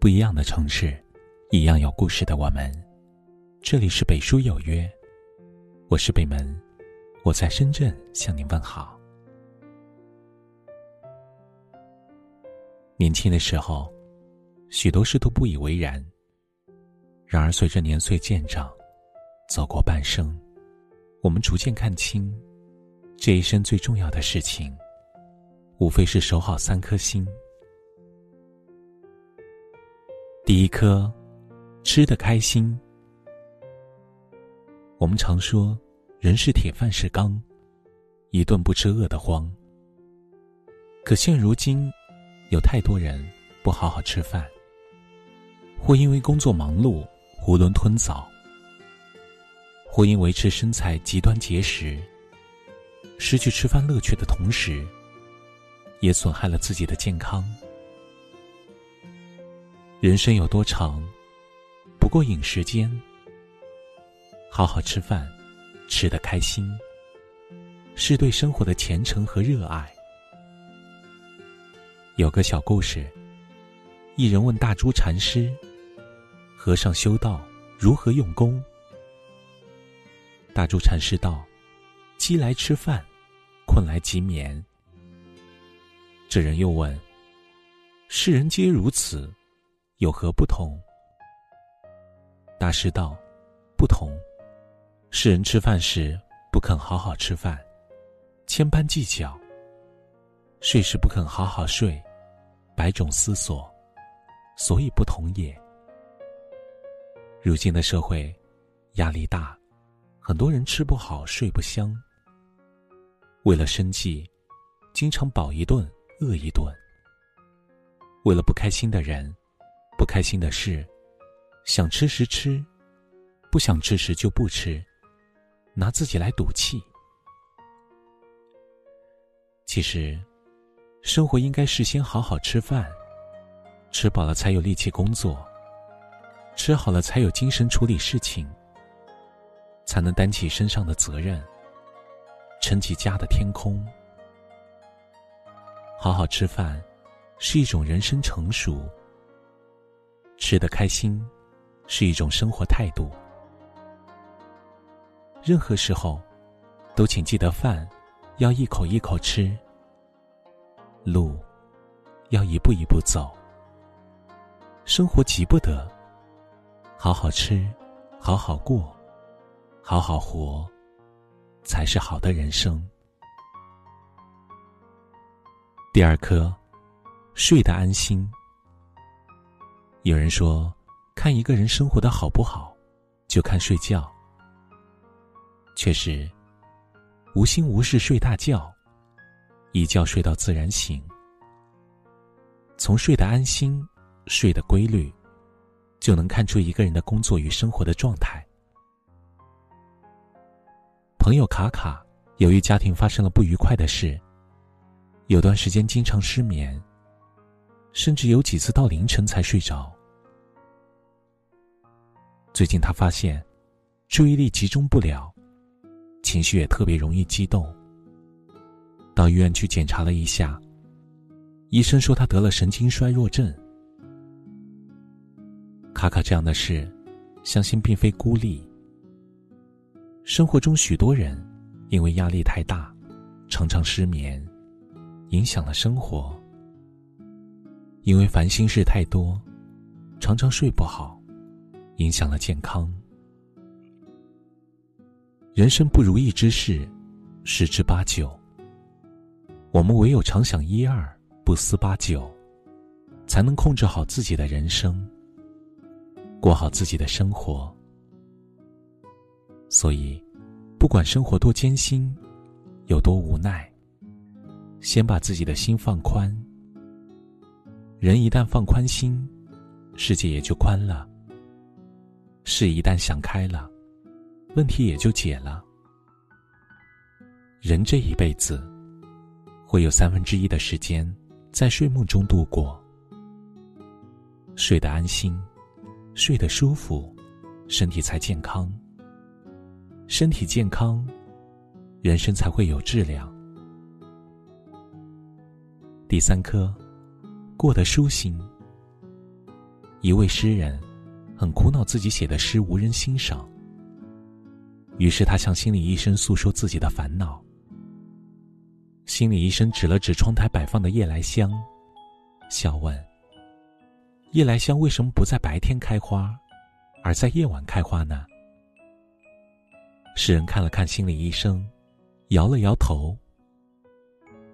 不一样的城市，一样有故事的我们。这里是北书有约，我是北门，我在深圳向您问好。年轻的时候，许多事都不以为然。然而随着年岁渐长，走过半生，我们逐渐看清，这一生最重要的事情，无非是守好三颗心。第一颗，吃的开心。我们常说，人是铁，饭是钢，一顿不吃饿得慌。可现如今，有太多人不好好吃饭，或因为工作忙碌囫囵吞枣，或因维持身材极端节食，失去吃饭乐趣的同时，也损害了自己的健康。人生有多长，不过饮食间。好好吃饭，吃得开心，是对生活的虔诚和热爱。有个小故事，一人问大珠禅师：“和尚修道如何用功？”大珠禅师道：“饥来吃饭，困来即眠。”这人又问：“世人皆如此。”有何不同？大师道：“不同。世人吃饭时不肯好好吃饭，千般计较；睡时不肯好好睡，百种思索，所以不同也。如今的社会压力大，很多人吃不好睡不香，为了生计，经常饱一顿饿一顿。为了不开心的人。”不开心的事，想吃时吃，不想吃时就不吃，拿自己来赌气。其实，生活应该是先好好吃饭，吃饱了才有力气工作，吃好了才有精神处理事情，才能担起身上的责任，撑起家的天空。好好吃饭，是一种人生成熟。吃得开心，是一种生活态度。任何时候，都请记得饭要一口一口吃，路要一步一步走。生活急不得，好好吃，好好过，好好活，才是好的人生。第二颗，睡得安心。有人说，看一个人生活的好不好，就看睡觉。确实，无心无事睡大觉，一觉睡到自然醒。从睡得安心、睡得规律，就能看出一个人的工作与生活的状态。朋友卡卡，由于家庭发生了不愉快的事，有段时间经常失眠。甚至有几次到凌晨才睡着。最近他发现，注意力集中不了，情绪也特别容易激动。到医院去检查了一下，医生说他得了神经衰弱症。卡卡这样的事，相信并非孤立。生活中许多人，因为压力太大，常常失眠，影响了生活。因为烦心事太多，常常睡不好，影响了健康。人生不如意之事十之八九，我们唯有常想一二，不思八九，才能控制好自己的人生，过好自己的生活。所以，不管生活多艰辛，有多无奈，先把自己的心放宽。人一旦放宽心，世界也就宽了；事一旦想开了，问题也就解了。人这一辈子，会有三分之一的时间在睡梦中度过。睡得安心，睡得舒服，身体才健康。身体健康，人生才会有质量。第三颗。过得舒心。一位诗人很苦恼自己写的诗无人欣赏，于是他向心理医生诉说自己的烦恼。心理医生指了指窗台摆放的夜来香，笑问：“夜来香为什么不在白天开花，而在夜晚开花呢？”诗人看了看心理医生，摇了摇头。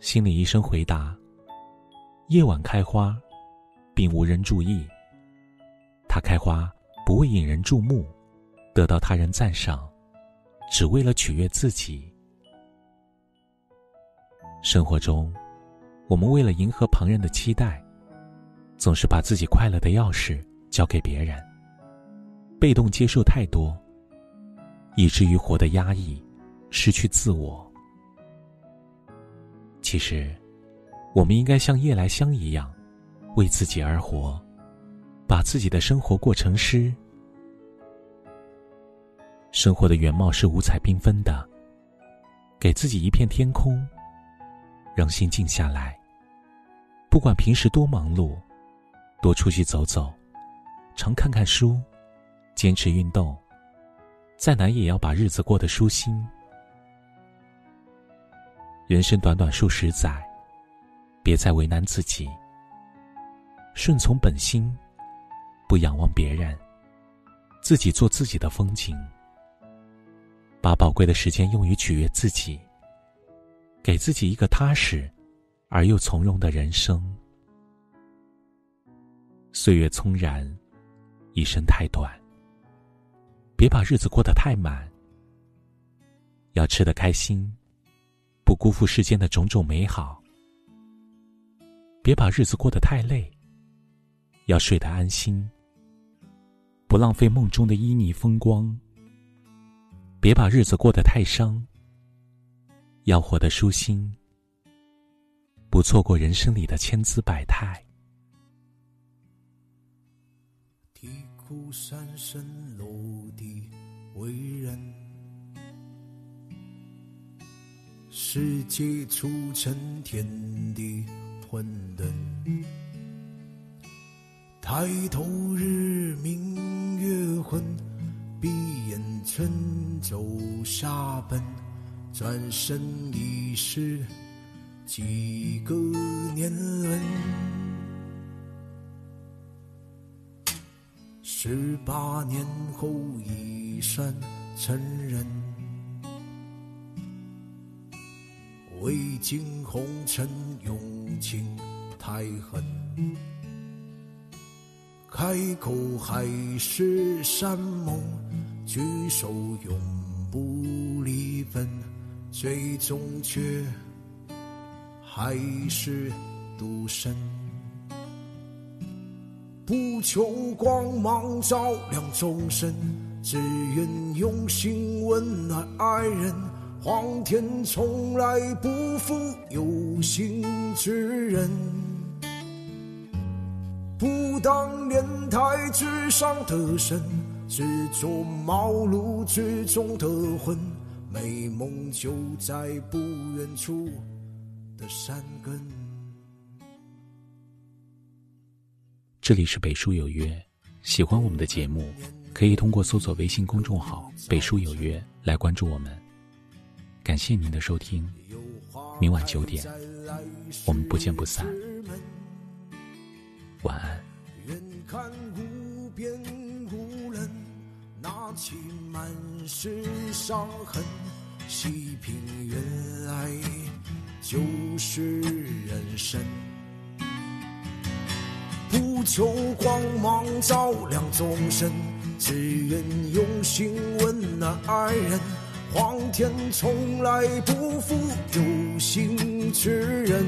心理医生回答：“夜晚开花，并无人注意。它开花不为引人注目，得到他人赞赏，只为了取悦自己。生活中，我们为了迎合旁人的期待，总是把自己快乐的钥匙交给别人，被动接受太多。”以至于活得压抑，失去自我。其实，我们应该像夜来香一样，为自己而活，把自己的生活过成诗。生活的原貌是五彩缤纷的，给自己一片天空，让心静下来。不管平时多忙碌，多出去走走，常看看书，坚持运动。再难也要把日子过得舒心。人生短短数十载，别再为难自己。顺从本心，不仰望别人，自己做自己的风景。把宝贵的时间用于取悦自己，给自己一个踏实而又从容的人生。岁月匆然，一生太短。别把日子过得太满，要吃得开心，不辜负世间的种种美好；别把日子过得太累，要睡得安心，不浪费梦中的旖旎风光；别把日子过得太伤，要活得舒心，不错过人生里的千姿百态。啼哭三声落地为人，世界初成天地混沌。抬头日明月昏，闭眼春走沙奔。转身已是几个年轮。十八年后已算成人，未经红尘用情太狠，开口还是山盟，举手永不离分，最终却还是独身。不求光芒照亮众生，只愿用心温暖爱人。皇天从来不负有心之人，不当莲台之上的神，只做茅庐之中的魂。美梦就在不远处的山根。这里是北书有约，喜欢我们的节目，可以通过搜索微信公众号“北书有约”来关注我们。感谢您的收听，明晚九点，我们不见不散。晚安。远看无边无人，拿起满是伤痕，细品原来就是人生。不求光芒照亮众生，只愿用心温暖爱人。皇天从来不负有心之人，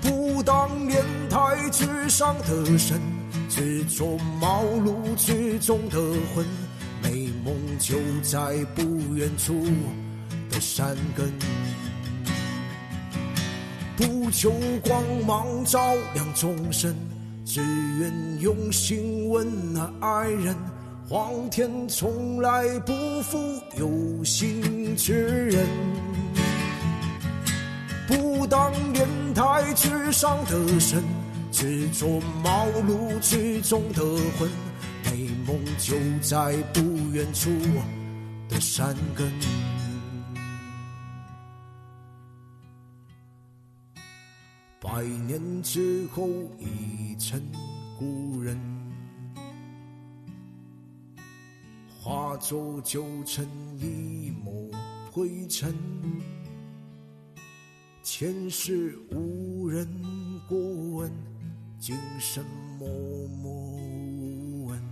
不当莲台之上的神，只做茅庐之中的魂。美梦就在不远处的山根。不求光芒照亮众生，只愿用心温暖爱人。皇天从来不负有心之人，不当莲台之上的神，执着茅庐之中的魂，美梦就在不远处的山根。百年之后已成故人，化作旧尘一抹灰尘。前世无人过问，今生默默无闻，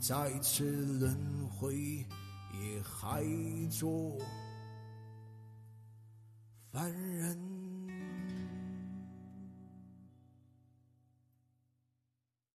再次轮回也还做凡人。